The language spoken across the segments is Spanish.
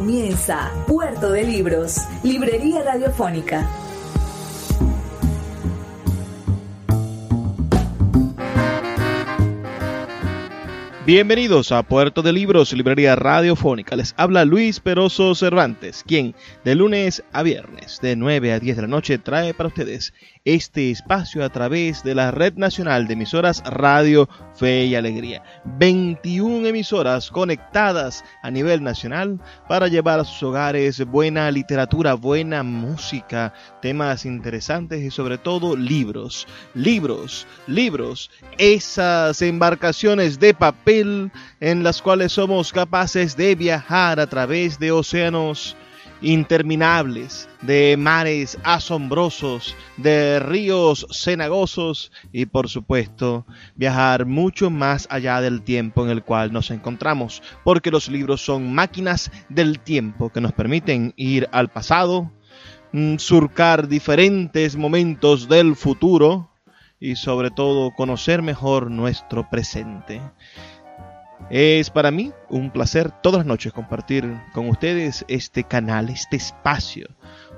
Comienza Puerto de Libros, Librería Radiofónica. Bienvenidos a Puerto de Libros, Librería Radiofónica. Les habla Luis Peroso Cervantes, quien de lunes a viernes, de 9 a 10 de la noche, trae para ustedes este espacio a través de la Red Nacional de Emisoras Radio Fe y Alegría. 21 emisoras conectadas a nivel nacional para llevar a sus hogares buena literatura, buena música, temas interesantes y sobre todo libros, libros, libros, esas embarcaciones de papel en las cuales somos capaces de viajar a través de océanos interminables, de mares asombrosos, de ríos cenagosos y por supuesto viajar mucho más allá del tiempo en el cual nos encontramos, porque los libros son máquinas del tiempo que nos permiten ir al pasado, mm, surcar diferentes momentos del futuro y sobre todo conocer mejor nuestro presente. Es para mí un placer todas las noches compartir con ustedes este canal, este espacio.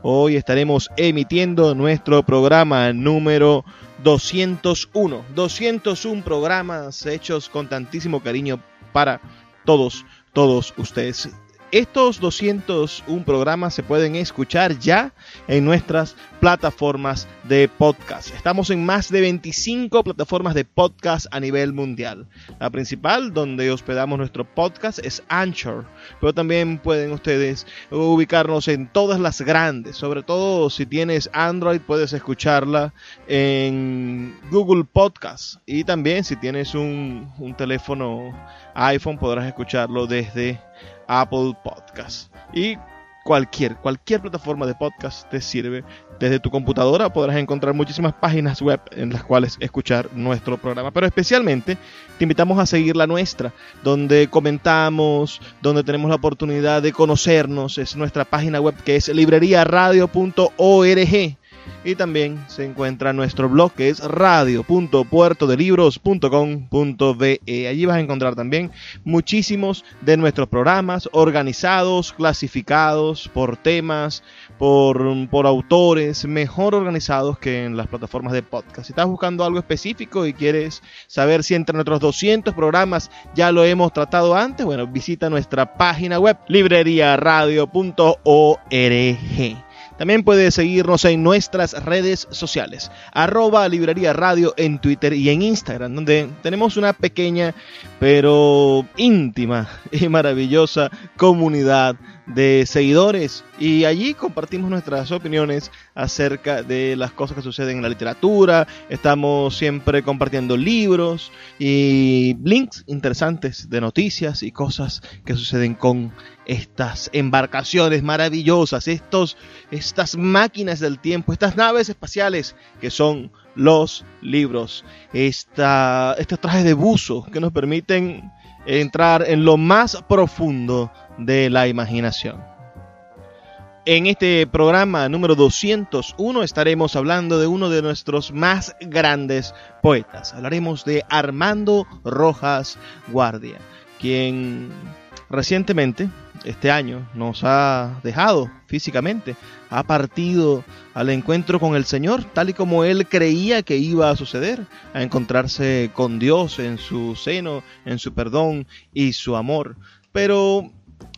Hoy estaremos emitiendo nuestro programa número 201. 201 programas hechos con tantísimo cariño para todos, todos ustedes. Estos 201 programas se pueden escuchar ya en nuestras plataformas de podcast. Estamos en más de 25 plataformas de podcast a nivel mundial. La principal donde hospedamos nuestro podcast es Anchor, pero también pueden ustedes ubicarnos en todas las grandes, sobre todo si tienes Android puedes escucharla en Google Podcast y también si tienes un, un teléfono iPhone podrás escucharlo desde Apple Podcast. Y cualquier, cualquier plataforma de podcast te sirve. Desde tu computadora podrás encontrar muchísimas páginas web en las cuales escuchar nuestro programa. Pero especialmente te invitamos a seguir la nuestra, donde comentamos, donde tenemos la oportunidad de conocernos. Es nuestra página web que es libreriaradio.org y también se encuentra nuestro blog que es radio.puertodelibros.com.be. Allí vas a encontrar también muchísimos de nuestros programas organizados, clasificados por temas, por, por autores, mejor organizados que en las plataformas de podcast. Si estás buscando algo específico y quieres saber si entre nuestros 200 programas ya lo hemos tratado antes, bueno, visita nuestra página web libreriaradio.org. También puedes seguirnos en nuestras redes sociales, arroba librería radio en Twitter y en Instagram, donde tenemos una pequeña pero íntima y maravillosa comunidad de seguidores y allí compartimos nuestras opiniones acerca de las cosas que suceden en la literatura. Estamos siempre compartiendo libros y links interesantes de noticias y cosas que suceden con estas embarcaciones maravillosas, estos, estas máquinas del tiempo, estas naves espaciales que son los libros, esta, estos trajes de buzo que nos permiten entrar en lo más profundo de la imaginación. En este programa número 201 estaremos hablando de uno de nuestros más grandes poetas. Hablaremos de Armando Rojas Guardia, quien recientemente, este año, nos ha dejado físicamente, ha partido al encuentro con el Señor, tal y como él creía que iba a suceder, a encontrarse con Dios en su seno, en su perdón y su amor. Pero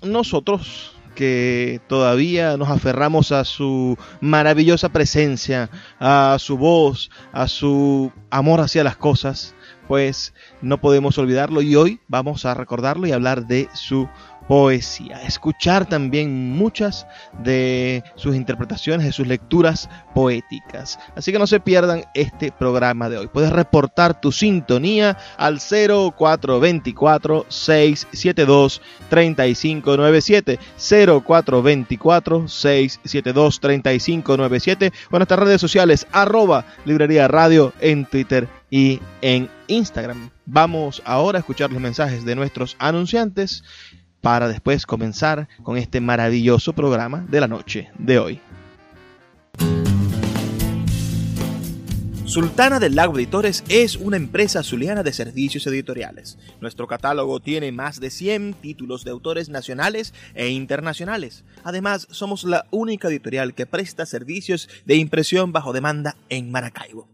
nosotros que todavía nos aferramos a su maravillosa presencia, a su voz, a su amor hacia las cosas, pues no podemos olvidarlo y hoy vamos a recordarlo y hablar de su poesía, escuchar también muchas de sus interpretaciones, de sus lecturas poéticas. Así que no se pierdan este programa de hoy. Puedes reportar tu sintonía al 0424 672 3597 0424 672 3597 o en nuestras redes sociales arroba librería radio en Twitter y en Instagram. Vamos ahora a escuchar los mensajes de nuestros anunciantes para después comenzar con este maravilloso programa de la noche de hoy. Sultana del Lago Editores es una empresa zuliana de servicios editoriales. Nuestro catálogo tiene más de 100 títulos de autores nacionales e internacionales. Además, somos la única editorial que presta servicios de impresión bajo demanda en Maracaibo.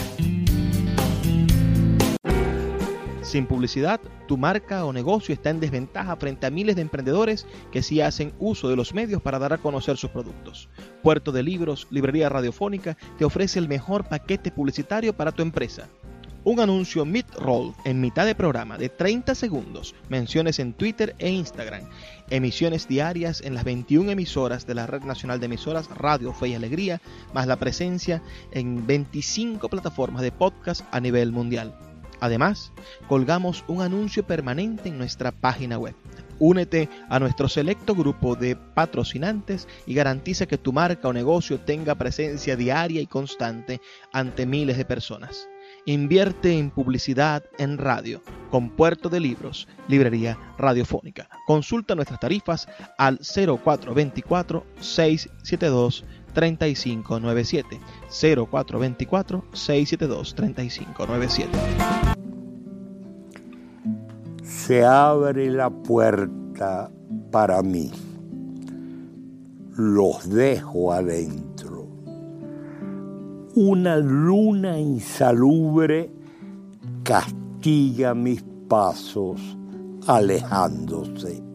Sin publicidad, tu marca o negocio está en desventaja frente a miles de emprendedores que sí hacen uso de los medios para dar a conocer sus productos. Puerto de Libros, Librería Radiofónica, te ofrece el mejor paquete publicitario para tu empresa. Un anuncio mid-roll en mitad de programa de 30 segundos, menciones en Twitter e Instagram, emisiones diarias en las 21 emisoras de la Red Nacional de Emisoras Radio Fe y Alegría, más la presencia en 25 plataformas de podcast a nivel mundial. Además, colgamos un anuncio permanente en nuestra página web. Únete a nuestro selecto grupo de patrocinantes y garantiza que tu marca o negocio tenga presencia diaria y constante ante miles de personas. Invierte en publicidad en radio con Puerto de Libros, Librería Radiofónica. Consulta nuestras tarifas al 0424 672 3597 0424 672 3597 Se abre la puerta para mí. Los dejo adentro. Una luna insalubre castiga mis pasos alejándose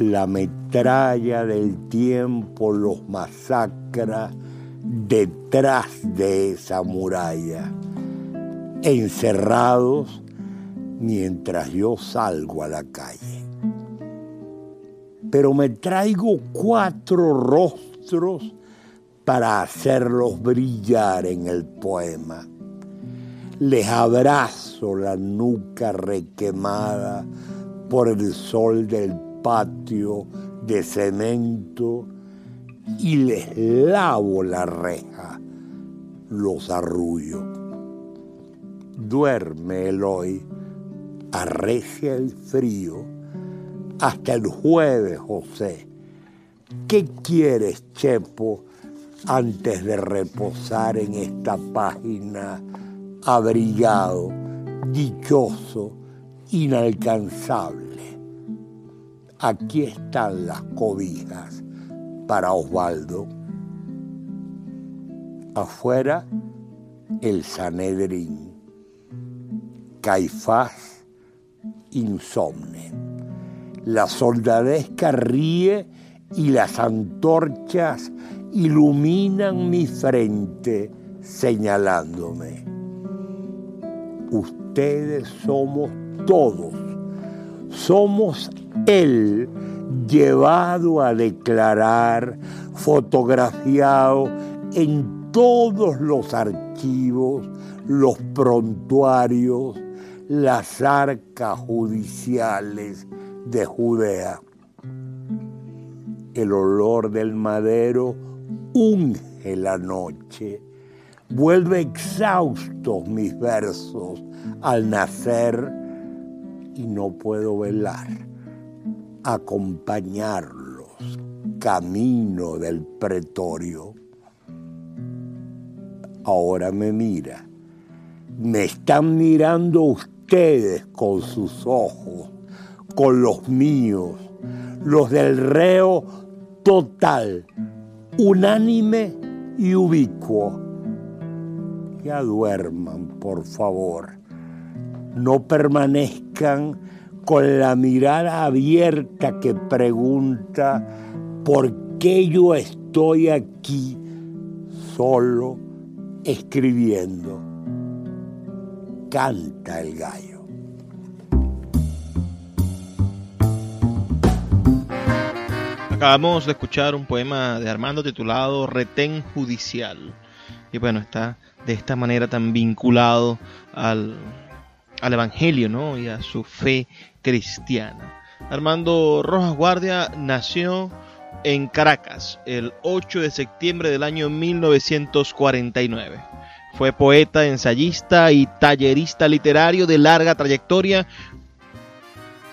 la metralla del tiempo los masacra detrás de esa muralla, encerrados mientras yo salgo a la calle. Pero me traigo cuatro rostros para hacerlos brillar en el poema. Les abrazo la nuca requemada por el sol del patio de cemento y les lavo la reja, los arrullo. Duerme el hoy, arrecia el frío, hasta el jueves, José. ¿Qué quieres, Chepo, antes de reposar en esta página abrigado, dichoso, inalcanzable? Aquí están las cobijas para Osvaldo. Afuera, el Sanedrín. Caifás, insomne. La soldadesca ríe y las antorchas iluminan mi frente señalándome. Ustedes somos todos, somos él llevado a declarar, fotografiado en todos los archivos, los prontuarios, las arcas judiciales de Judea. El olor del madero unge la noche, vuelve exhaustos mis versos al nacer y no puedo velar acompañarlos camino del pretorio. Ahora me mira. Me están mirando ustedes con sus ojos, con los míos, los del reo total, unánime y ubicuo. Ya duerman, por favor. No permanezcan con la mirada abierta que pregunta por qué yo estoy aquí solo escribiendo. Canta el gallo. Acabamos de escuchar un poema de Armando titulado Retén Judicial. Y bueno, está de esta manera tan vinculado al, al Evangelio ¿no? y a su fe cristiana. Armando Rojas Guardia nació en Caracas el 8 de septiembre del año 1949. Fue poeta, ensayista y tallerista literario de larga trayectoria,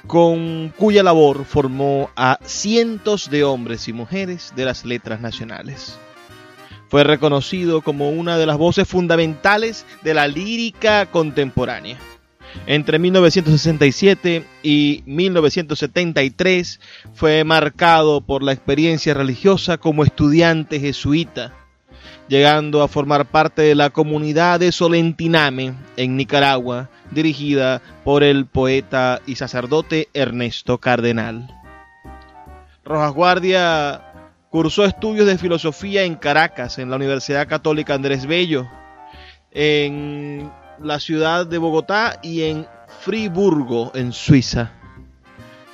con cuya labor formó a cientos de hombres y mujeres de las letras nacionales. Fue reconocido como una de las voces fundamentales de la lírica contemporánea. Entre 1967 y 1973 fue marcado por la experiencia religiosa como estudiante jesuita, llegando a formar parte de la comunidad de Solentiname en Nicaragua, dirigida por el poeta y sacerdote Ernesto Cardenal. Rojas Guardia cursó estudios de filosofía en Caracas, en la Universidad Católica Andrés Bello, en la ciudad de Bogotá y en Friburgo, en Suiza.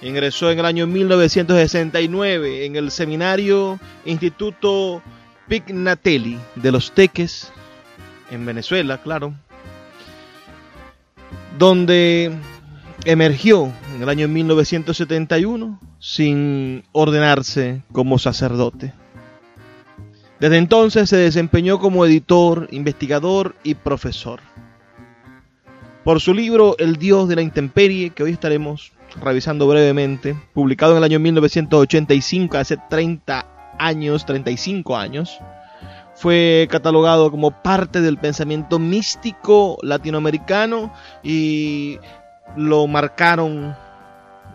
Ingresó en el año 1969 en el seminario Instituto Pignatelli de los Teques, en Venezuela, claro, donde emergió en el año 1971 sin ordenarse como sacerdote. Desde entonces se desempeñó como editor, investigador y profesor. Por su libro El Dios de la Intemperie, que hoy estaremos revisando brevemente, publicado en el año 1985, hace 30 años, 35 años, fue catalogado como parte del pensamiento místico latinoamericano y lo marcaron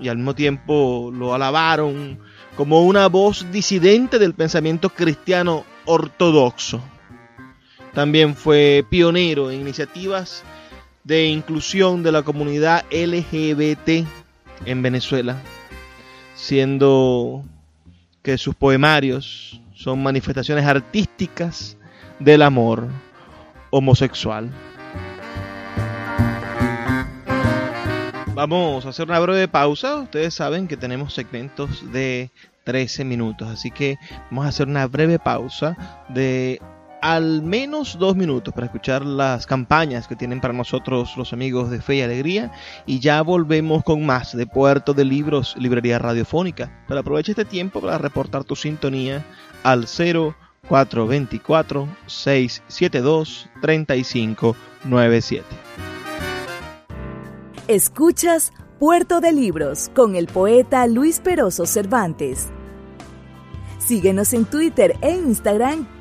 y al mismo tiempo lo alabaron como una voz disidente del pensamiento cristiano ortodoxo. También fue pionero en iniciativas de inclusión de la comunidad LGBT en Venezuela, siendo que sus poemarios son manifestaciones artísticas del amor homosexual. Vamos a hacer una breve pausa. Ustedes saben que tenemos segmentos de 13 minutos, así que vamos a hacer una breve pausa de al menos dos minutos para escuchar las campañas que tienen para nosotros los amigos de Fe y Alegría y ya volvemos con más de Puerto de Libros, Librería Radiofónica. Pero aprovecha este tiempo para reportar tu sintonía al 0424 672 3597. Escuchas Puerto de Libros con el poeta Luis Peroso Cervantes. Síguenos en Twitter e Instagram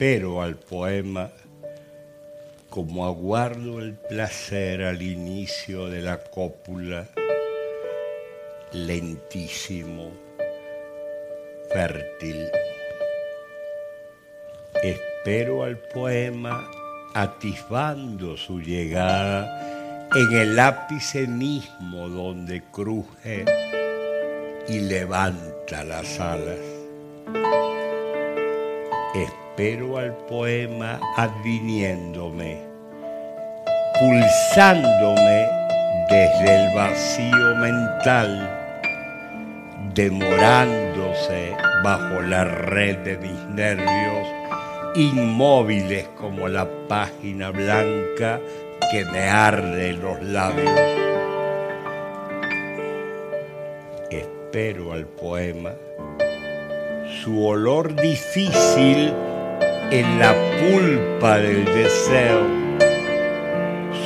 Espero al poema como aguardo el placer al inicio de la cópula, lentísimo, fértil. Espero al poema atisbando su llegada en el ápice mismo donde cruje y levanta las alas al poema adviniéndome, pulsándome desde el vacío mental, demorándose bajo la red de mis nervios, inmóviles como la página blanca que me arde los labios. Espero al poema su olor difícil en la pulpa del deseo,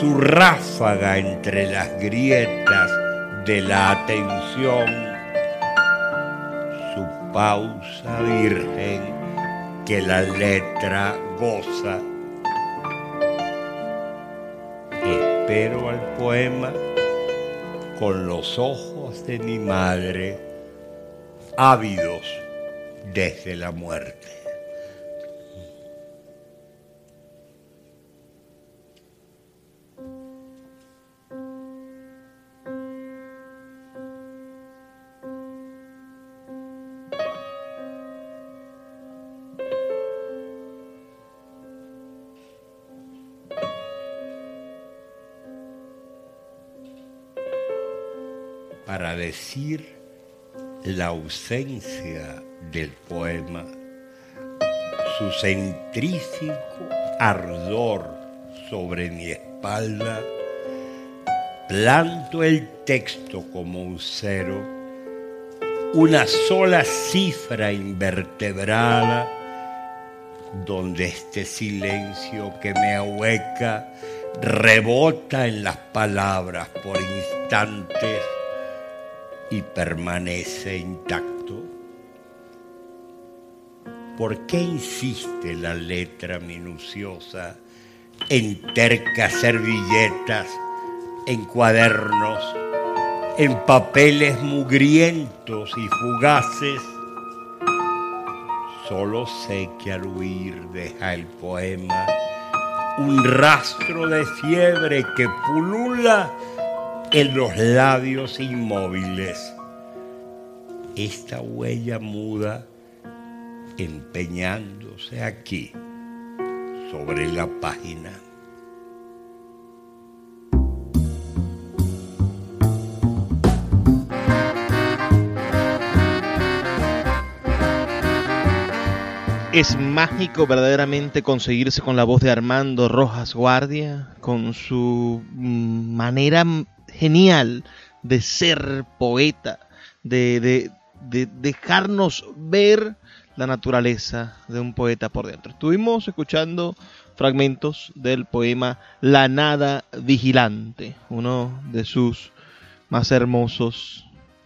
su ráfaga entre las grietas de la atención, su pausa virgen que la letra goza. Espero al poema con los ojos de mi madre, ávidos desde la muerte. La ausencia del poema, su centrífico ardor sobre mi espalda, planto el texto como un cero, una sola cifra invertebrada, donde este silencio que me ahueca rebota en las palabras por instantes y permanece intacto? ¿Por qué insiste la letra minuciosa en tercas servilletas, en cuadernos, en papeles mugrientos y fugaces? Solo sé que al huir deja el poema un rastro de fiebre que pulula en los labios inmóviles. Esta huella muda empeñándose aquí sobre la página. Es mágico verdaderamente conseguirse con la voz de Armando Rojas Guardia, con su mm, manera genial de ser poeta, de, dejarnos ver la naturaleza de un poeta por dentro. Estuvimos escuchando fragmentos del poema La Nada Vigilante, uno de sus más hermosos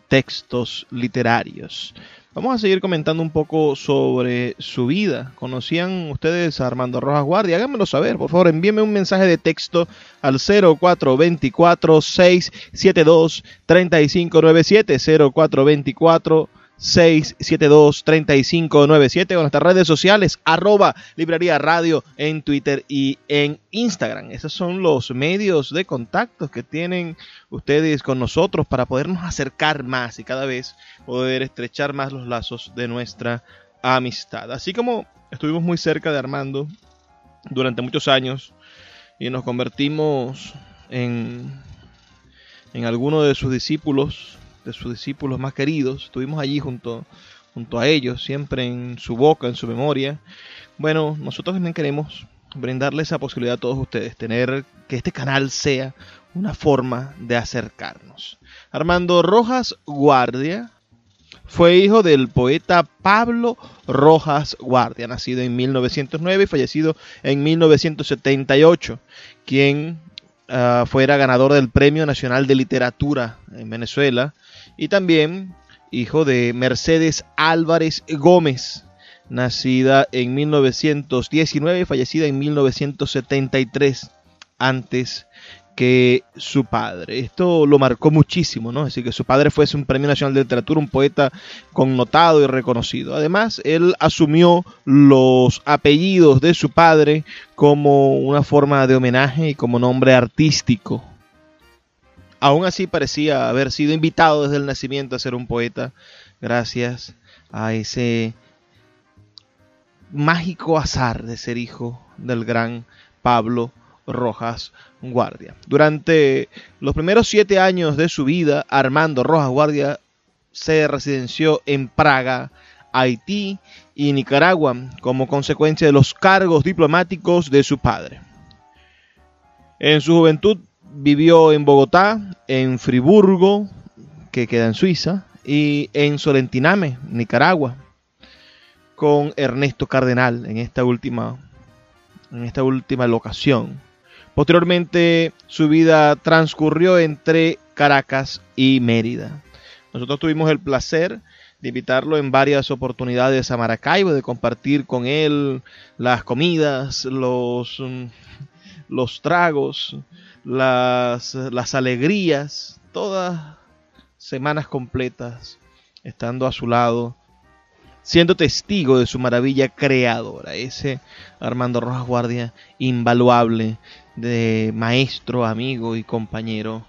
textos literarios. Vamos a seguir comentando un poco sobre su vida. ¿Conocían ustedes a Armando Rojas Guardia? Háganmelo saber, por favor, envíenme un mensaje de texto al 0424 672 3597 0424 672-3597 o nuestras redes sociales, arroba librería radio en Twitter y en Instagram. Esos son los medios de contacto que tienen ustedes con nosotros para podernos acercar más y cada vez poder estrechar más los lazos de nuestra amistad. Así como estuvimos muy cerca de Armando durante muchos años y nos convertimos en, en alguno de sus discípulos, de sus discípulos más queridos. Estuvimos allí junto, junto a ellos, siempre en su boca, en su memoria. Bueno, nosotros también queremos brindarle esa posibilidad a todos ustedes, tener que este canal sea una forma de acercarnos. Armando Rojas Guardia fue hijo del poeta Pablo Rojas Guardia, nacido en 1909 y fallecido en 1978, quien uh, fuera ganador del Premio Nacional de Literatura en Venezuela y también hijo de Mercedes Álvarez Gómez, nacida en 1919 y fallecida en 1973, antes que su padre. Esto lo marcó muchísimo, ¿no? Es decir, que su padre fuese un premio nacional de literatura, un poeta connotado y reconocido. Además, él asumió los apellidos de su padre como una forma de homenaje y como nombre artístico Aún así parecía haber sido invitado desde el nacimiento a ser un poeta gracias a ese mágico azar de ser hijo del gran Pablo Rojas Guardia. Durante los primeros siete años de su vida, Armando Rojas Guardia se residenció en Praga, Haití y Nicaragua como consecuencia de los cargos diplomáticos de su padre. En su juventud vivió en Bogotá, en Friburgo, que queda en Suiza, y en Solentiname, Nicaragua. con Ernesto Cardenal en esta última, en esta última locación. Posteriormente su vida transcurrió entre Caracas y Mérida. Nosotros tuvimos el placer de invitarlo en varias oportunidades a Maracaibo, de compartir con él las comidas, los, mm, los tragos, las, las alegrías, todas semanas completas estando a su lado, siendo testigo de su maravilla creadora, ese Armando Rojas Guardia invaluable, de maestro, amigo y compañero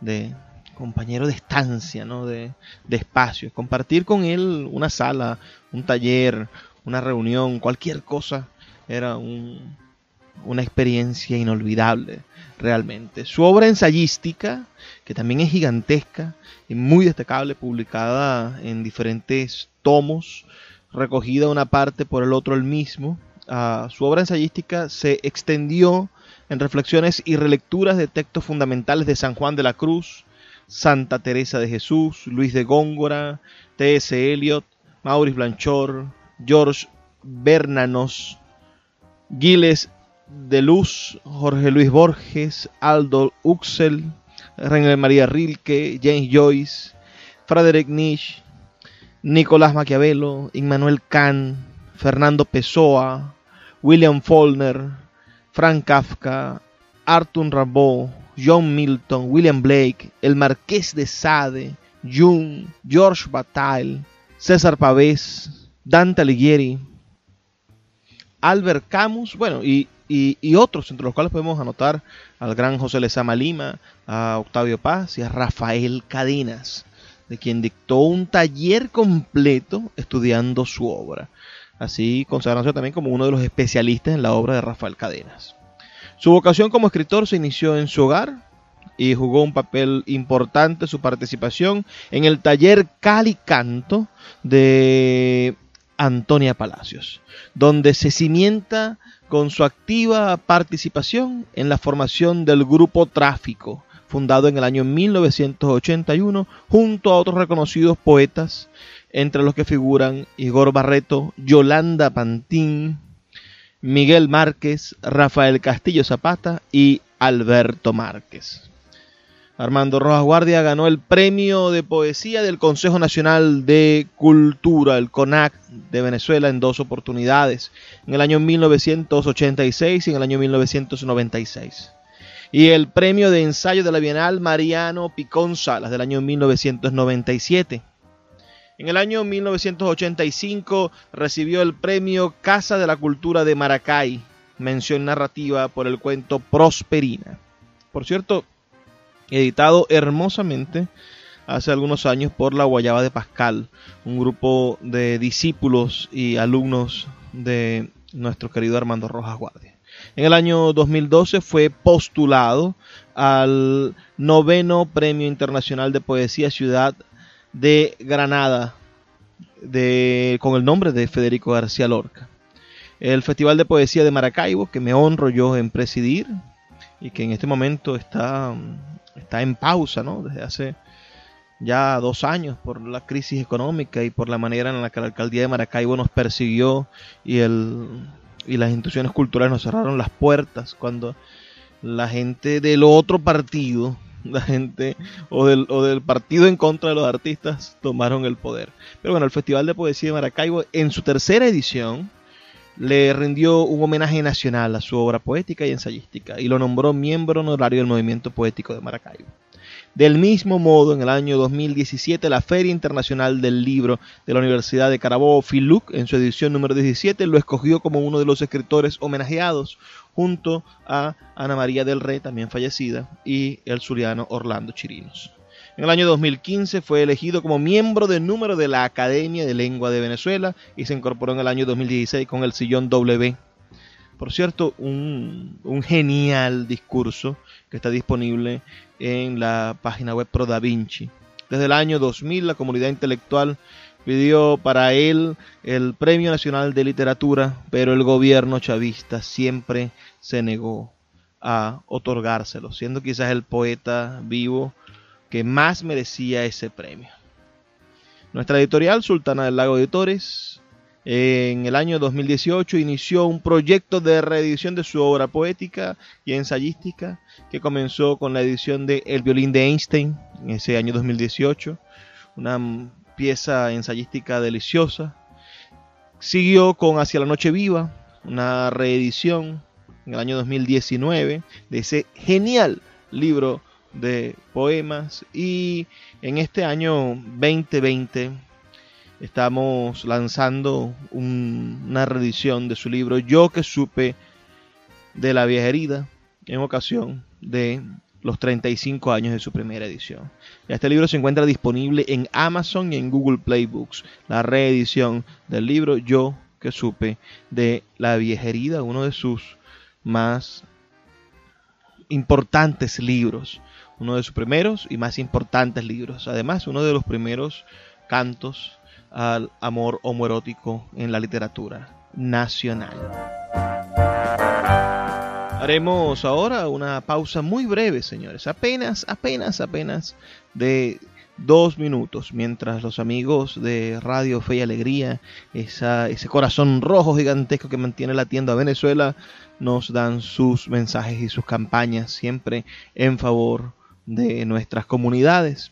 de, compañero de estancia, ¿no? de, de espacio. Compartir con él una sala, un taller, una reunión, cualquier cosa, era un, una experiencia inolvidable realmente. Su obra ensayística, que también es gigantesca y muy destacable, publicada en diferentes tomos, recogida una parte por el otro el mismo. Uh, su obra ensayística se extendió en reflexiones y relecturas de textos fundamentales de San Juan de la Cruz, Santa Teresa de Jesús, Luis de Góngora, T.S. Eliot, Maurice Blanchard, George Bernanos, Giles de Luz, Jorge Luis Borges, Aldo Uxel, René María Rilke, James Joyce, Frederick Nietzsche, Nicolás Maquiavelo, Immanuel Kant, Fernando Pessoa, William Faulkner, Frank Kafka, Arthur Rimbaud, John Milton, William Blake, el Marqués de Sade, Jung, George Bataille, César Pavés, Dante Alighieri, Albert Camus, bueno, y, y, otros, entre los cuales podemos anotar al gran José Lezama Lima, a Octavio Paz y a Rafael Cadenas, de quien dictó un taller completo estudiando su obra, así consagrándose también como uno de los especialistas en la obra de Rafael Cadenas. Su vocación como escritor se inició en su hogar y jugó un papel importante su participación en el taller Cali Canto de Antonia Palacios, donde se cimienta con su activa participación en la formación del grupo Tráfico, fundado en el año 1981 junto a otros reconocidos poetas, entre los que figuran Igor Barreto, Yolanda Pantín, Miguel Márquez, Rafael Castillo Zapata y Alberto Márquez. Armando Rojas Guardia ganó el premio de poesía del Consejo Nacional de Cultura, el CONAC de Venezuela, en dos oportunidades, en el año 1986 y en el año 1996. Y el premio de ensayo de la Bienal Mariano Picón Salas del año 1997. En el año 1985 recibió el premio Casa de la Cultura de Maracay, mención narrativa por el cuento Prosperina. Por cierto, editado hermosamente hace algunos años por la Guayaba de Pascal, un grupo de discípulos y alumnos de nuestro querido Armando Rojas Guardia. En el año 2012 fue postulado al noveno Premio Internacional de Poesía Ciudad de Granada con el nombre de Federico García Lorca. El Festival de Poesía de Maracaibo, que me honro yo en presidir y que en este momento está, está en pausa, ¿no? Desde hace ya dos años por la crisis económica y por la manera en la que la alcaldía de Maracaibo nos persiguió y, el, y las instituciones culturales nos cerraron las puertas cuando la gente del otro partido la gente o del, o del partido en contra de los artistas tomaron el poder. Pero bueno, el Festival de Poesía de Maracaibo en su tercera edición le rindió un homenaje nacional a su obra poética y ensayística y lo nombró miembro honorario del movimiento poético de Maracaibo. Del mismo modo, en el año 2017, la Feria Internacional del Libro de la Universidad de Carabobo, FILUC, en su edición número 17, lo escogió como uno de los escritores homenajeados, junto a Ana María del Rey, también fallecida, y el suriano Orlando Chirinos. En el año 2015 fue elegido como miembro de número de la Academia de Lengua de Venezuela y se incorporó en el año 2016 con el sillón W. Por cierto, un, genial discurso que está disponible en la página web Pro Da Vinci. Desde el año 2000 la comunidad intelectual pidió para él el Premio Nacional de Literatura, pero el gobierno chavista siempre se negó a otorgárselo, siendo quizás el poeta vivo que más merecía ese premio. Nuestra editorial, Sultana del Lago Editores, En el año 2018 inició un proyecto de reedición de su obra poética y ensayística que comenzó con la edición de El violín de Einstein en ese año 2018, una pieza ensayística deliciosa. Siguió con Hacia la Noche Viva, una reedición en el año 2019 de ese genial libro de poemas y en este año 2020 estamos lanzando una reedición de su libro Yo que supe de la vieja herida en ocasión de los 35 años de su primera edición. Este libro se encuentra disponible en Amazon y en Google Play Books. La reedición del libro Yo que supe de la vieja herida, uno de sus más importantes libros, uno de sus primeros y más importantes libros. Además, uno de los primeros cantos al amor homoerótico en la literatura nacional. Haremos ahora una pausa muy breve, señores, apenas, apenas, apenas de dos minutos, mientras los amigos de Radio Fe y Alegría, ese corazón rojo gigantesco que mantiene latiendo a Venezuela, nos dan sus mensajes y sus campañas siempre en favor de nuestras comunidades.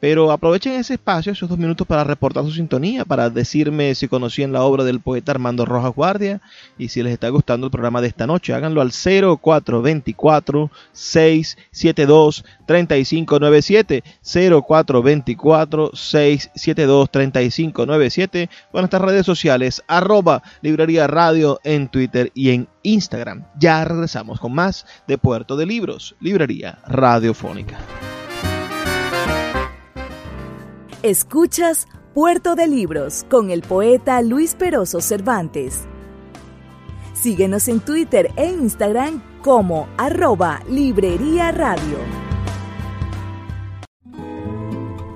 Pero aprovechen ese espacio, esos dos minutos, para reportar su sintonía, para decirme si conocían la obra del poeta Armando Rojas Guardia y si les está gustando el programa de esta noche. Háganlo al 0424-672-3597. 0424-672-3597. Con nuestras redes sociales, arroba Librería Radio en Twitter y en Instagram. Ya regresamos con más de Puerto de Libros, Librería Radiofónica. Escuchas Puerto de Libros con el poeta Luis Peroso Cervantes. Síguenos en Twitter e Instagram como arroba Librería Radio.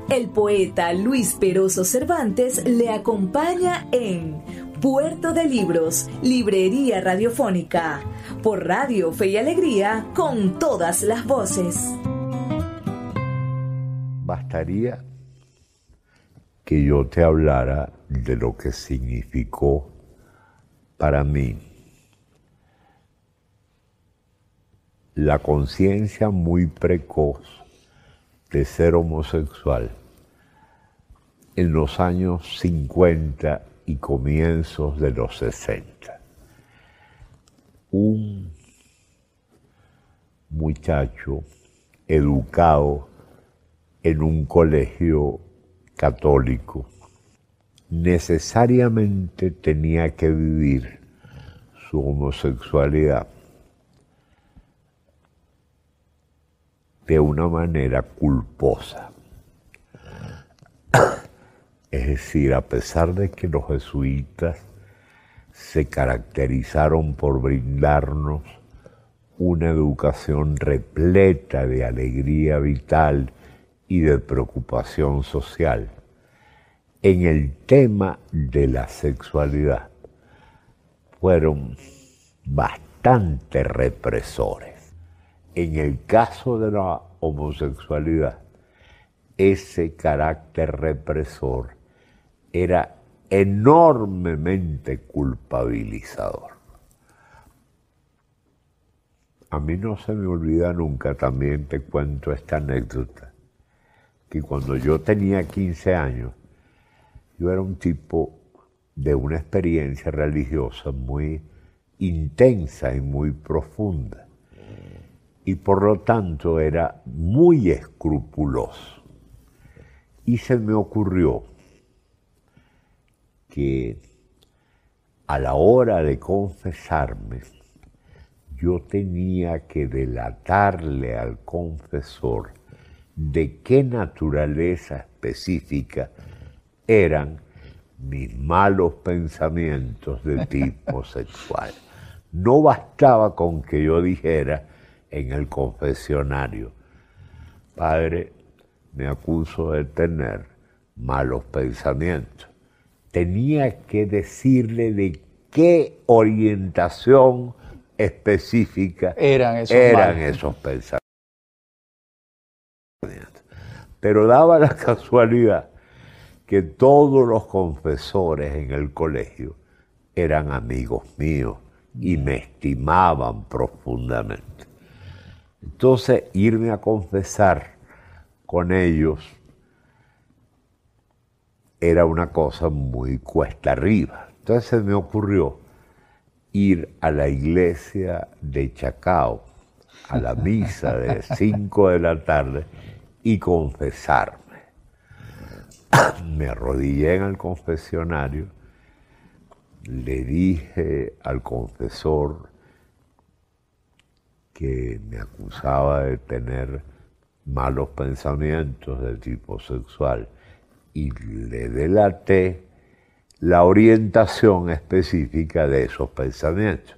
El poeta Luis Peroso Cervantes le acompaña en Puerto de Libros, Librería Radiofónica, por Radio Fe y Alegría, con todas las voces. Bastaría que yo te hablara de lo que significó para mí la conciencia muy precoz de ser homosexual en los años 50 y comienzos de los 60. Un muchacho educado en un colegio católico necesariamente tenía que vivir su homosexualidad de una manera culposa. Es decir, a pesar de que los jesuitas se caracterizaron por brindarnos una educación repleta de alegría vital y de preocupación social en el tema de la sexualidad fueron bastante represores. En el caso de la homosexualidad, ese carácter represor era enormemente culpabilizador. A mí no se me olvida nunca, también te cuento esta anécdota que cuando yo tenía 15 años, yo era un tipo de una experiencia religiosa muy intensa y muy profunda. Y por lo tanto era muy escrupuloso. Y se me ocurrió que a la hora de confesarme, yo tenía que delatarle al confesor de qué naturaleza específica eran mis malos pensamientos de tipo sexual. No bastaba con que yo dijera en el confesionario, Padre, me acuso de tener malos pensamientos. Tenía que decirle de qué orientación específica eran esos pensamientos. Pero daba la casualidad que todos los confesores en el colegio eran amigos míos y me estimaban profundamente. Entonces, irme a confesar con ellos era una cosa muy cuesta arriba. Entonces se me ocurrió ir a la iglesia de Chacao, a la misa de 5 de la tarde y confesarme. Me arrodillé en el confesionario, le dije al confesor que me acusaba de tener malos pensamientos de tipo sexual y le delaté la orientación específica de esos pensamientos.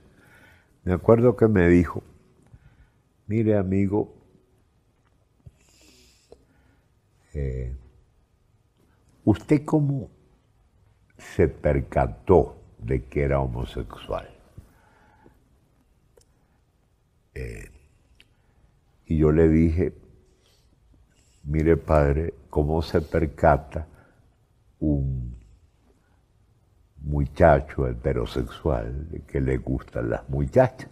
Me acuerdo que me dijo, mire amigo, eh, ¿usted cómo se percató de que era homosexual? Eh, y yo le dije, mire padre, ¿cómo se percata un muchacho heterosexual que le gustan las muchachas?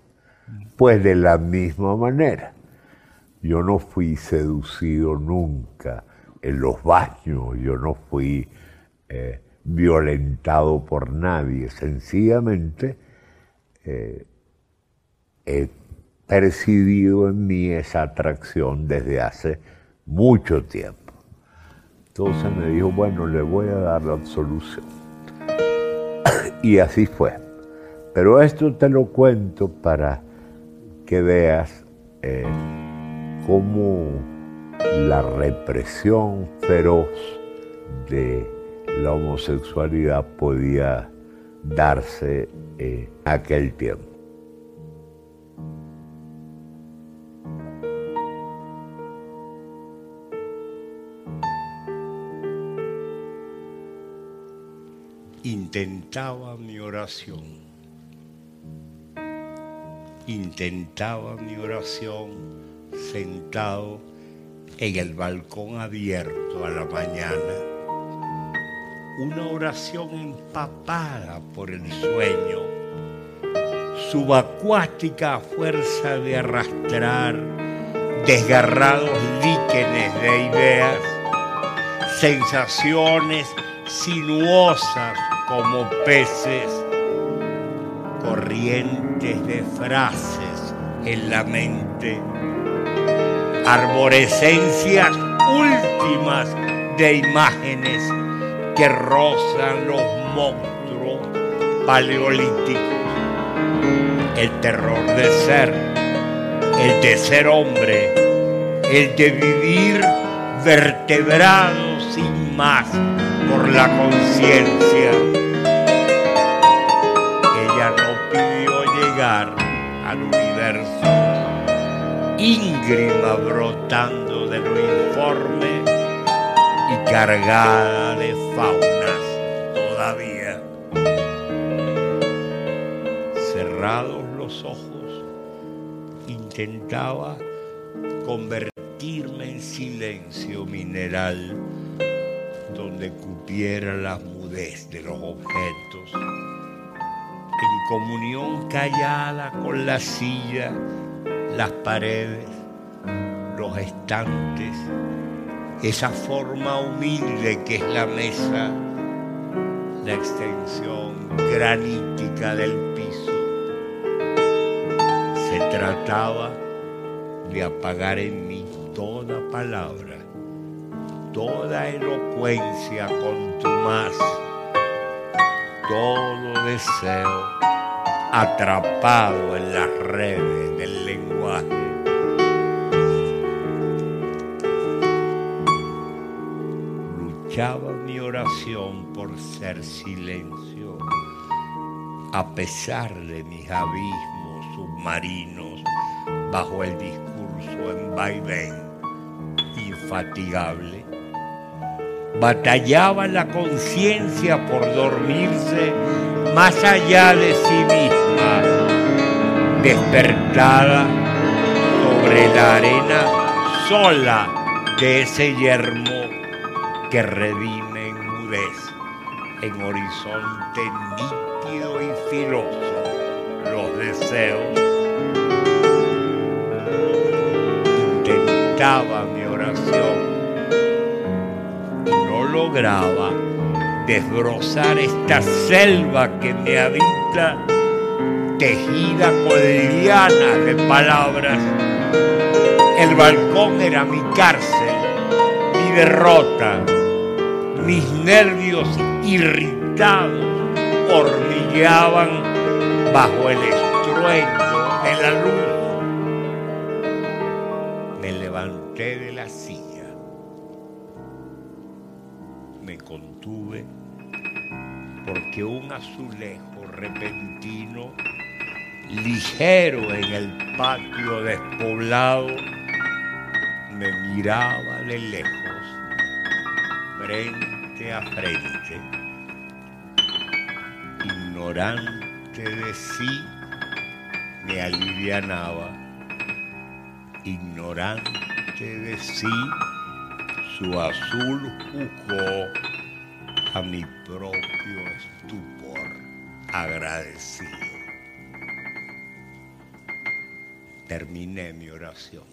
Pues de la misma manera. Yo no fui seducido nunca en los baños, yo no fui eh, violentado por nadie, sencillamente eh, he percibido en mí esa atracción desde hace mucho tiempo. Entonces me dijo, bueno, le voy a dar la absolución. y así fue. Pero esto te lo cuento para que veas eh, cómo la represión feroz de la homosexualidad podía darse en aquel tiempo. Intentaba mi oración intentaba mi oración sentado en el balcón abierto a la mañana. Una oración empapada por el sueño, subacuática a fuerza de arrastrar desgarrados líquenes de ideas, sensaciones sinuosas como peces corrientes de frases en la mente, arborescencias últimas de imágenes que rozan los monstruos paleolíticos, el terror de ser, el de ser hombre, el de vivir vertebrado sin más por la conciencia. Al universo, íngrima brotando de lo informe y cargada de faunas todavía. Cerrados los ojos, intentaba convertirme en silencio mineral donde cupiera la mudez de los objetos en comunión callada con la silla, las paredes, los estantes, esa forma humilde que es la mesa, la extensión granítica del piso. Se trataba de apagar en mí toda palabra, toda elocuencia contumaz todo deseo atrapado en las redes del Luchaba mi oración por ser silencio, a pesar de mis abismos submarinos bajo el discurso en vaivén infatigable. Batallaba la conciencia por dormirse más allá de sí misma, despertada sobre la arena sola de ese yermo que redime enmudece. en horizonte nítido y filoso los deseos. Intentaba mi oración no lograba desbrozar esta selva que me habita, tejida con lianas de palabras. El balcón era mi cárcel, mi derrota, mis nervios irritados hormigueaban bajo el estruendo de la luz. Me levanté de la silla me contuve porque un azulejo repentino, ligero en el patio despoblado, me miraba de lejos, frente a frente, ignorante de sí, me alivianaba, ignorante de sí, su azul juzgó a mi propio estupor agradecido. Terminé mi oración.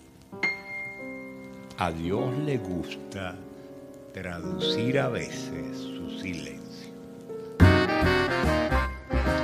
A Dios le gusta traducir a veces su silencio.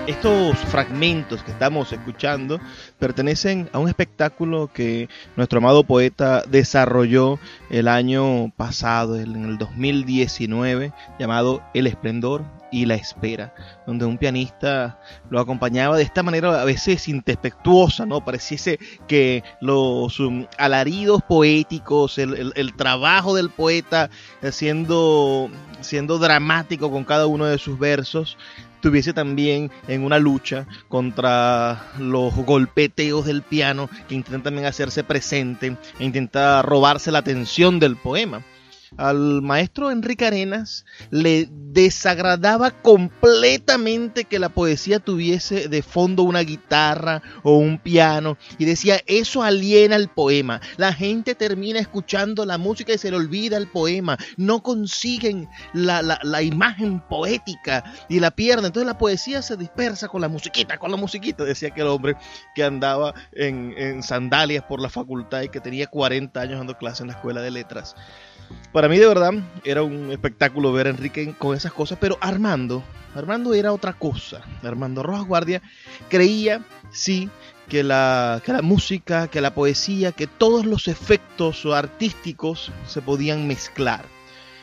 Estos fragmentos que estamos escuchando pertenecen a un espectáculo que nuestro amado poeta desarrolló el año pasado, en el 2019, llamado El Esplendor y la Espera, donde un pianista lo acompañaba de esta manera a veces introspectuosa, ¿no? Pareciese que los um, alaridos poéticos, el, el, el, trabajo del poeta siendo, siendo dramático con cada uno de sus versos, estuviese también en una lucha contra los golpeteos del piano que intentan también hacerse presente e intenta robarse la atención del poema al maestro Enrique Arenas le desagradaba completamente que la poesía tuviese de fondo una guitarra o un piano y decía eso aliena el poema. La gente termina escuchando la música y se le olvida el poema. No consiguen la, imagen poética y la pierden. Entonces la poesía se dispersa con la musiquita, con la musiquita, decía aquel hombre que andaba en, en sandalias por la facultad y que tenía 40 años dando clase en la escuela de letras. Para mí de verdad era un espectáculo ver a Enrique con esas cosas, pero Armando, Armando era otra cosa. Armando Rojas Guardia creía, sí, que la, que la música, que la poesía, que todos los efectos artísticos se podían mezclar.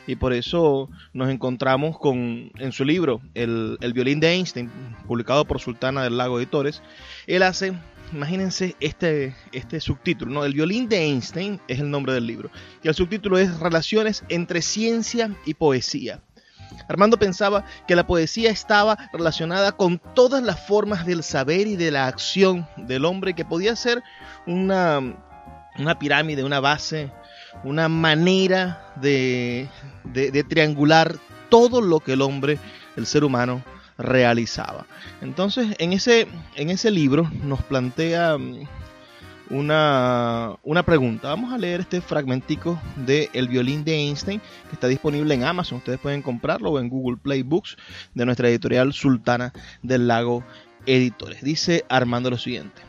Y por eso nos encontramos con, en su libro, el, el violín de Einstein, publicado por Sultana del Lago Editores, él hace imagínense este, este subtítulo, ¿no? El violín de Einstein es el nombre del libro. Y el subtítulo es Relaciones entre ciencia y poesía. Armando pensaba que la poesía estaba relacionada con todas las formas del saber y de la acción del hombre, que podía ser una, una pirámide, una base, una manera de, de, de triangular todo lo que el hombre, el ser humano, realizaba. Entonces, en ese, en ese libro nos plantea una, una pregunta. Vamos a leer este fragmentico de El violín de Einstein, que está disponible en Amazon. Ustedes pueden comprarlo o en Google Play Books de nuestra editorial Sultana del Lago Editores. Dice Armando lo siguiente.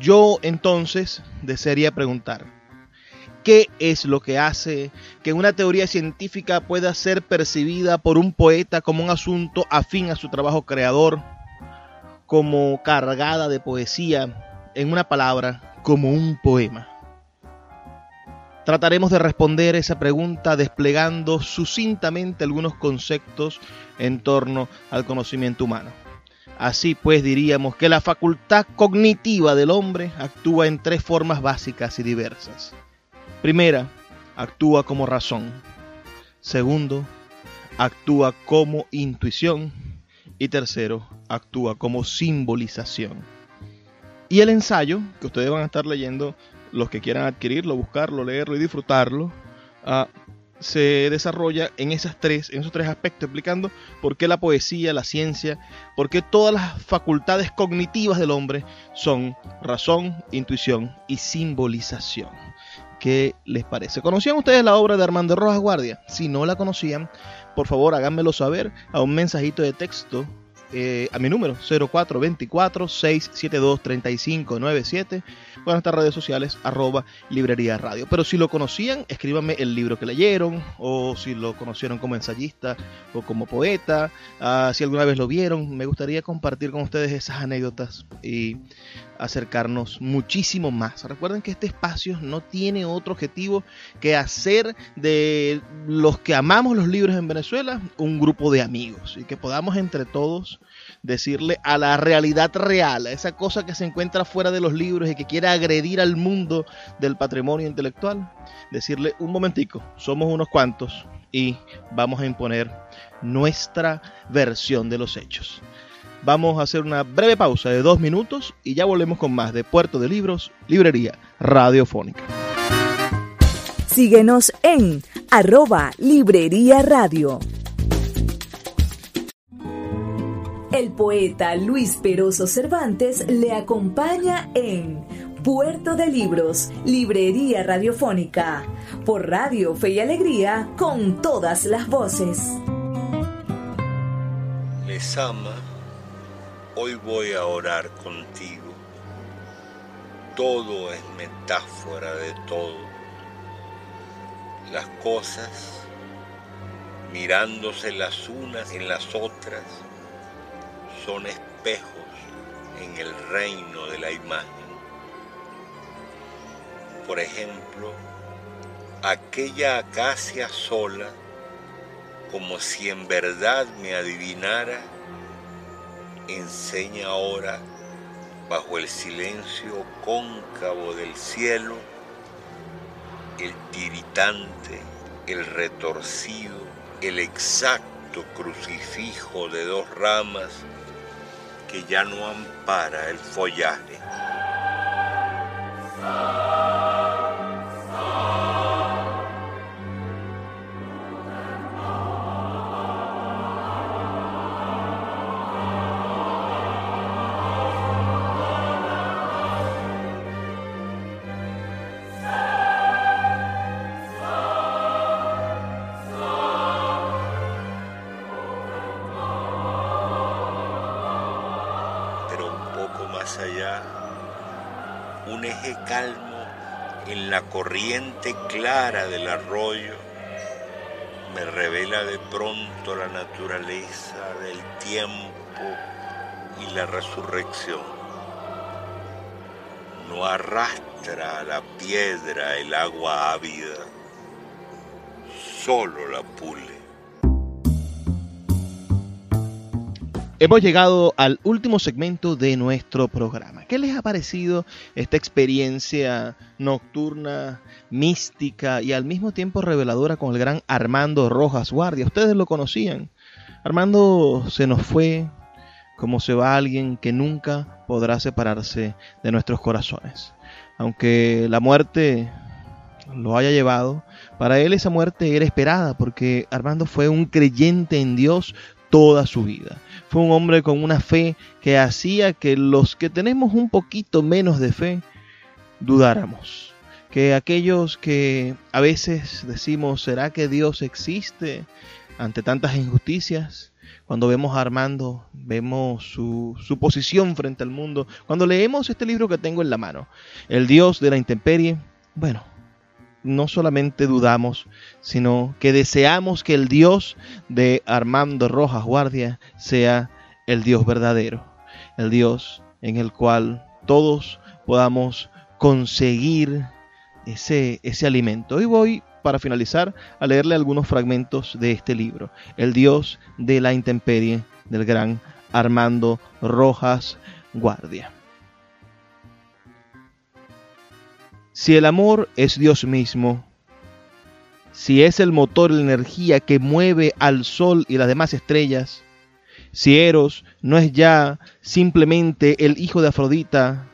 Yo entonces desearía preguntar, ¿Qué es lo que hace que una teoría científica pueda ser percibida por un poeta como un asunto afín a su trabajo creador, como cargada de poesía, en una palabra, como un poema? Trataremos de responder esa pregunta desplegando sucintamente algunos conceptos en torno al conocimiento humano. Así pues diríamos que la facultad cognitiva del hombre actúa en tres formas básicas y diversas. Primera, actúa como razón. Segundo, actúa como intuición. Y tercero, actúa como simbolización. Y el ensayo, que ustedes van a estar leyendo, los que quieran adquirirlo, buscarlo, leerlo y disfrutarlo, uh, se desarrolla en esas tres, en esos tres aspectos, explicando por qué la poesía, la ciencia, por qué todas las facultades cognitivas del hombre son razón, intuición y simbolización. ¿Qué les parece? ¿Conocían ustedes la obra de Armando Rojas Guardia? Si no la conocían, por favor háganmelo saber a un mensajito de texto eh, a mi número 0424-672-3597 o en nuestras redes sociales arroba librería radio. Pero si lo conocían, escríbanme el libro que leyeron o si lo conocieron como ensayista o como poeta, ah, si alguna vez lo vieron, me gustaría compartir con ustedes esas anécdotas y acercarnos muchísimo más. Recuerden que este espacio no tiene otro objetivo que hacer de los que amamos los libros en Venezuela un grupo de amigos y que podamos entre todos decirle a la realidad real, a esa cosa que se encuentra fuera de los libros y que quiere agredir al mundo del patrimonio intelectual, decirle un momentico, somos unos cuantos y vamos a imponer nuestra versión de los hechos. Vamos a hacer una breve pausa de dos minutos y ya volvemos con más de Puerto de Libros, Librería Radiofónica. Síguenos en arroba Librería Radio. El poeta Luis Peroso Cervantes le acompaña en Puerto de Libros, Librería Radiofónica, por Radio Fe y Alegría, con todas las voces. Les ama, hoy voy a orar contigo. Todo es metáfora de todo. Las cosas mirándose las unas en las otras son espejos en el reino de la imagen. Por ejemplo, aquella acacia sola, como si en verdad me adivinara, enseña ahora, bajo el silencio cóncavo del cielo, el tiritante, el retorcido, el exacto crucifijo de dos ramas que ya no ampara el follaje. Clara del arroyo me revela de pronto la naturaleza del tiempo y la resurrección. No arrastra la piedra el agua ávida, solo la pule. Hemos llegado al último segmento de nuestro programa. ¿Qué les ha parecido esta experiencia nocturna, mística y al mismo tiempo reveladora con el gran Armando Rojas Guardia? Ustedes lo conocían. Armando se nos fue como se va alguien que nunca podrá separarse de nuestros corazones. Aunque la muerte lo haya llevado, para él esa muerte era esperada porque Armando fue un creyente en Dios toda su vida. Fue un hombre con una fe que hacía que los que tenemos un poquito menos de fe dudáramos. Que aquellos que a veces decimos, ¿será que Dios existe ante tantas injusticias? Cuando vemos a Armando, vemos su, su posición frente al mundo. Cuando leemos este libro que tengo en la mano, El Dios de la Intemperie, bueno, no solamente dudamos, sino que deseamos que el Dios de Armando Rojas Guardia sea el Dios verdadero, el Dios en el cual todos podamos conseguir ese, ese alimento. Hoy voy, para finalizar, a leerle algunos fragmentos de este libro, El Dios de la Intemperie, del gran Armando Rojas Guardia. Si el amor es Dios mismo, si es el motor la energía que mueve al sol y las demás estrellas, si Eros no es ya simplemente el hijo de Afrodita,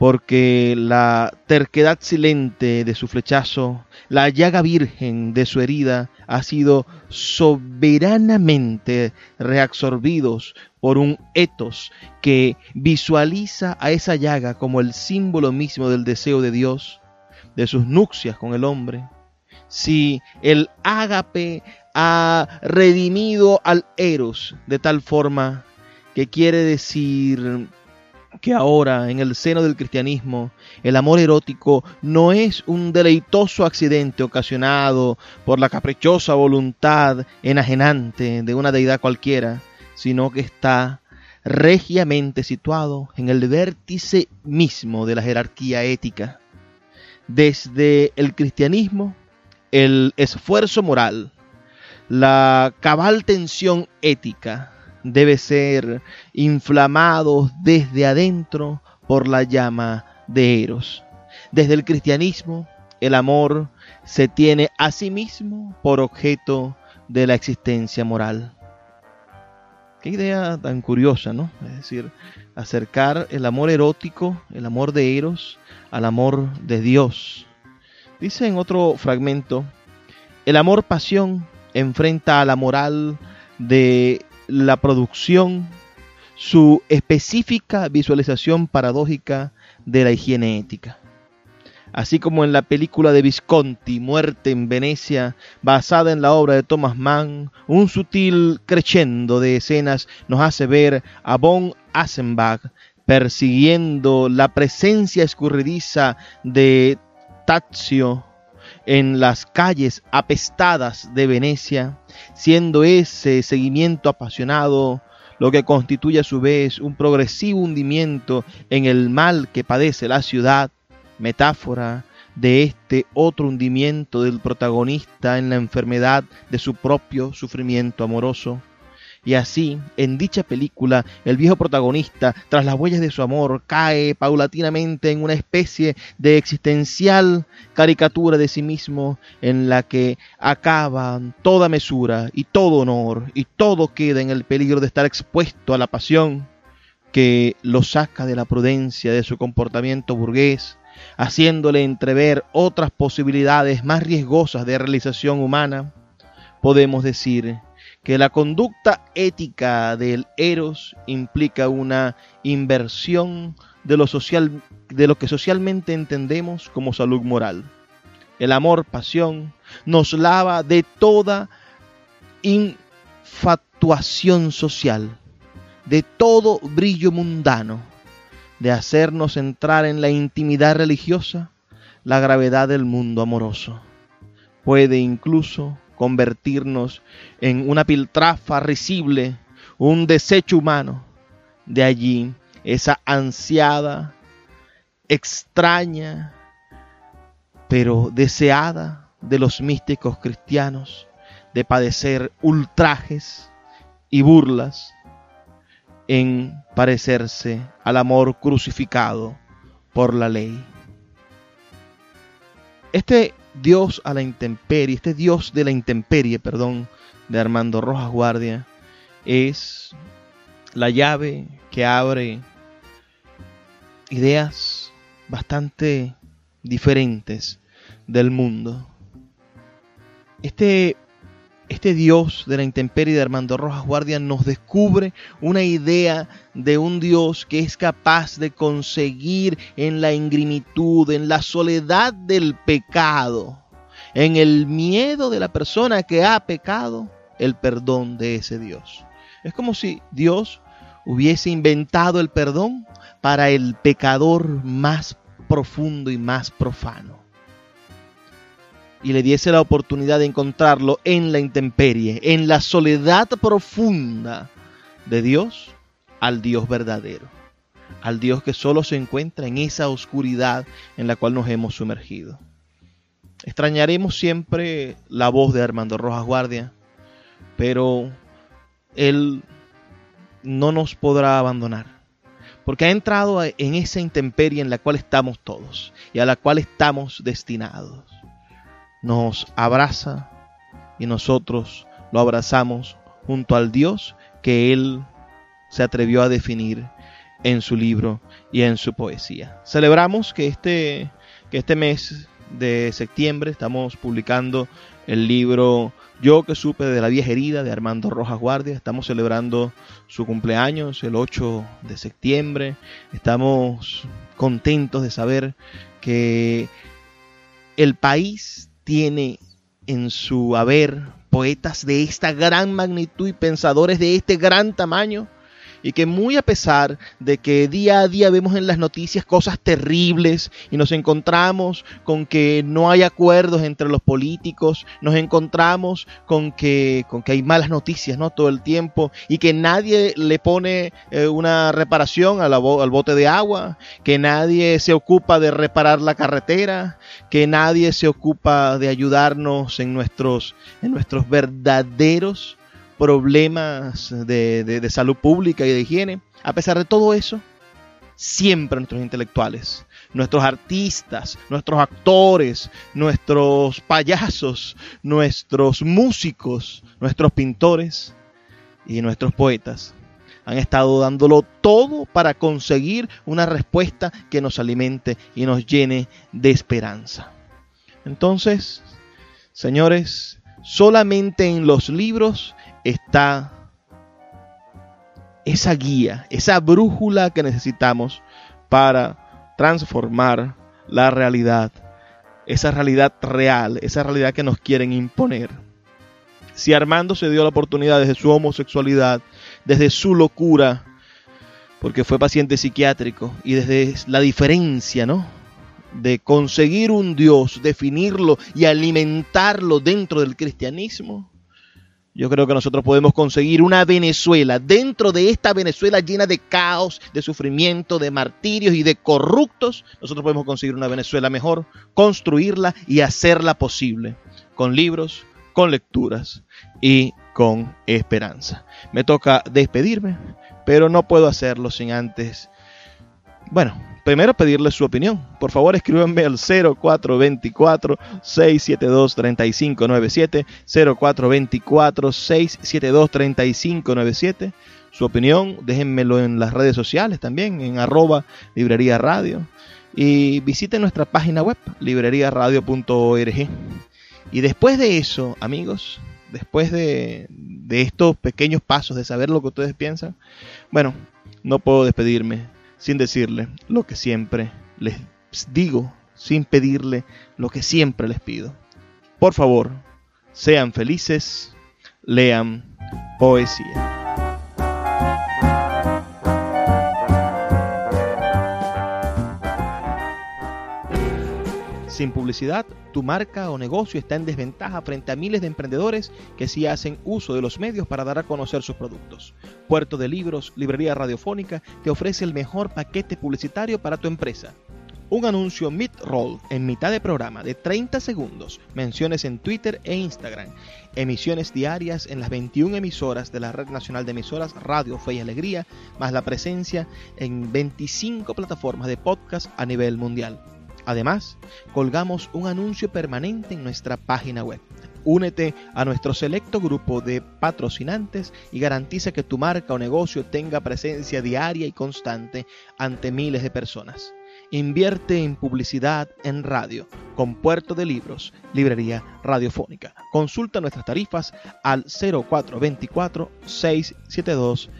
porque la terquedad silente de su flechazo, la llaga virgen de su herida, ha sido soberanamente reabsorbidos por un etos que visualiza a esa llaga como el símbolo mismo del deseo de Dios, de sus nupcias con el hombre. Si el ágape ha redimido al Eros de tal forma que quiere decir que ahora en el seno del cristianismo el amor erótico no es un deleitoso accidente ocasionado por la caprichosa voluntad enajenante de una deidad cualquiera, sino que está regiamente situado en el vértice mismo de la jerarquía ética. Desde el cristianismo, el esfuerzo moral, la cabal tensión ética debe ser inflamado desde adentro por la llama de Eros. Desde el cristianismo, el amor se tiene a sí mismo por objeto de la existencia moral. Qué idea tan curiosa, ¿no? Es decir, acercar el amor erótico, el amor de Eros, al amor de Dios. Dice en otro fragmento, el amor pasión enfrenta a la moral de la producción su específica visualización paradójica de la higiene ética. Así como en la película de Visconti, Muerte en Venecia, basada en la obra de Thomas Mann, un sutil crescendo de escenas nos hace ver a von Asenbach persiguiendo la presencia escurridiza de Tazio en las calles apestadas de Venecia, siendo ese seguimiento apasionado lo que constituye a su vez un progresivo hundimiento en el mal que padece la ciudad, metáfora de este otro hundimiento del protagonista en la enfermedad de su propio sufrimiento amoroso. Y así, en dicha película, el viejo protagonista, tras las huellas de su amor, cae paulatinamente en una especie de existencial caricatura de sí mismo en la que acaba toda mesura y todo honor y todo queda en el peligro de estar expuesto a la pasión que lo saca de la prudencia de su comportamiento burgués, haciéndole entrever otras posibilidades más riesgosas de realización humana, podemos decir que la conducta ética del eros implica una inversión de lo, social, de lo que socialmente entendemos como salud moral. El amor, pasión, nos lava de toda infatuación social, de todo brillo mundano, de hacernos entrar en la intimidad religiosa la gravedad del mundo amoroso. Puede incluso convertirnos en una piltrafa risible, un desecho humano. De allí esa ansiada, extraña, pero deseada de los místicos cristianos de padecer ultrajes y burlas en parecerse al amor crucificado por la ley. Este Dios a la intemperie, este Dios de la intemperie, perdón, de Armando Rojas Guardia, es la llave que abre ideas bastante diferentes del mundo. Este este Dios de la intemperie de Armando Rojas Guardia nos descubre una idea de un Dios que es capaz de conseguir en la ingrimitud, en la soledad del pecado, en el miedo de la persona que ha pecado, el perdón de ese Dios. Es como si Dios hubiese inventado el perdón para el pecador más profundo y más profano y le diese la oportunidad de encontrarlo en la intemperie, en la soledad profunda de Dios, al Dios verdadero, al Dios que solo se encuentra en esa oscuridad en la cual nos hemos sumergido. Extrañaremos siempre la voz de Armando Rojas Guardia, pero Él no nos podrá abandonar, porque ha entrado en esa intemperie en la cual estamos todos y a la cual estamos destinados nos abraza y nosotros lo abrazamos junto al Dios que Él se atrevió a definir en su libro y en su poesía. Celebramos que este, que este mes de septiembre estamos publicando el libro Yo que supe de la vieja herida de Armando Rojas Guardia. Estamos celebrando su cumpleaños el 8 de septiembre. Estamos contentos de saber que el país tiene en su haber poetas de esta gran magnitud y pensadores de este gran tamaño y que muy a pesar de que día a día vemos en las noticias cosas terribles y nos encontramos con que no hay acuerdos entre los políticos, nos encontramos con que, con que hay malas noticias ¿no? todo el tiempo y que nadie le pone eh, una reparación al bote de agua, que nadie se ocupa de reparar la carretera, que nadie se ocupa de ayudarnos en nuestros, en nuestros verdaderos problemas de, salud pública y de higiene. A pesar de todo eso, siempre nuestros intelectuales, nuestros artistas, nuestros actores, nuestros payasos, nuestros músicos, nuestros pintores y nuestros poetas han estado dándolo todo para conseguir una respuesta que nos alimente y nos llene de esperanza. Entonces, señores, solamente en los libros está esa guía, esa brújula que necesitamos para transformar la realidad, esa realidad real, esa realidad que nos quieren imponer. Si Armando se dio la oportunidad desde su homosexualidad, desde su locura, porque fue paciente psiquiátrico, y desde la diferencia, ¿no? De conseguir un Dios, definirlo y alimentarlo dentro del cristianismo, yo creo que nosotros podemos conseguir una Venezuela, dentro de esta Venezuela llena de caos, de sufrimiento, de martirios y de corruptos, nosotros podemos conseguir una Venezuela mejor, construirla y hacerla posible, con libros, con lecturas y con esperanza. Me toca despedirme, pero no puedo hacerlo sin antes, bueno, primero pedirle su opinión. Por favor, escríbanme al 0424-672-3597, 0424-672-3597. Su opinión, déjenmelo en las redes sociales también, en arroba librería radio. Y visiten nuestra página web, libreriaradio.org. Y después de eso, amigos, después de, de estos pequeños pasos, de saber lo que ustedes piensan, bueno, no puedo despedirme sin decirle lo que siempre les digo, sin pedirle lo que siempre les pido. Por favor, sean felices, lean poesía. Sin publicidad, tu marca o negocio está en desventaja frente a miles de emprendedores que sí hacen uso de los medios para dar a conocer sus productos. Puerto de Libros, Librería Radiofónica, te ofrece el mejor paquete publicitario para tu empresa. Un anuncio mid-roll en mitad de programa de 30 segundos, menciones en Twitter e Instagram, emisiones diarias en las 21 emisoras de la Red Nacional de Emisoras Radio Fe y Alegría, más la presencia en 25 plataformas de podcast a nivel mundial. Además, colgamos un anuncio permanente en nuestra página web. Únete a nuestro selecto grupo de patrocinantes y garantiza que tu marca o negocio tenga presencia diaria y constante ante miles de personas. Invierte en publicidad en radio con Puerto de Libros, Librería Radiofónica. Consulta nuestras tarifas al 0424 672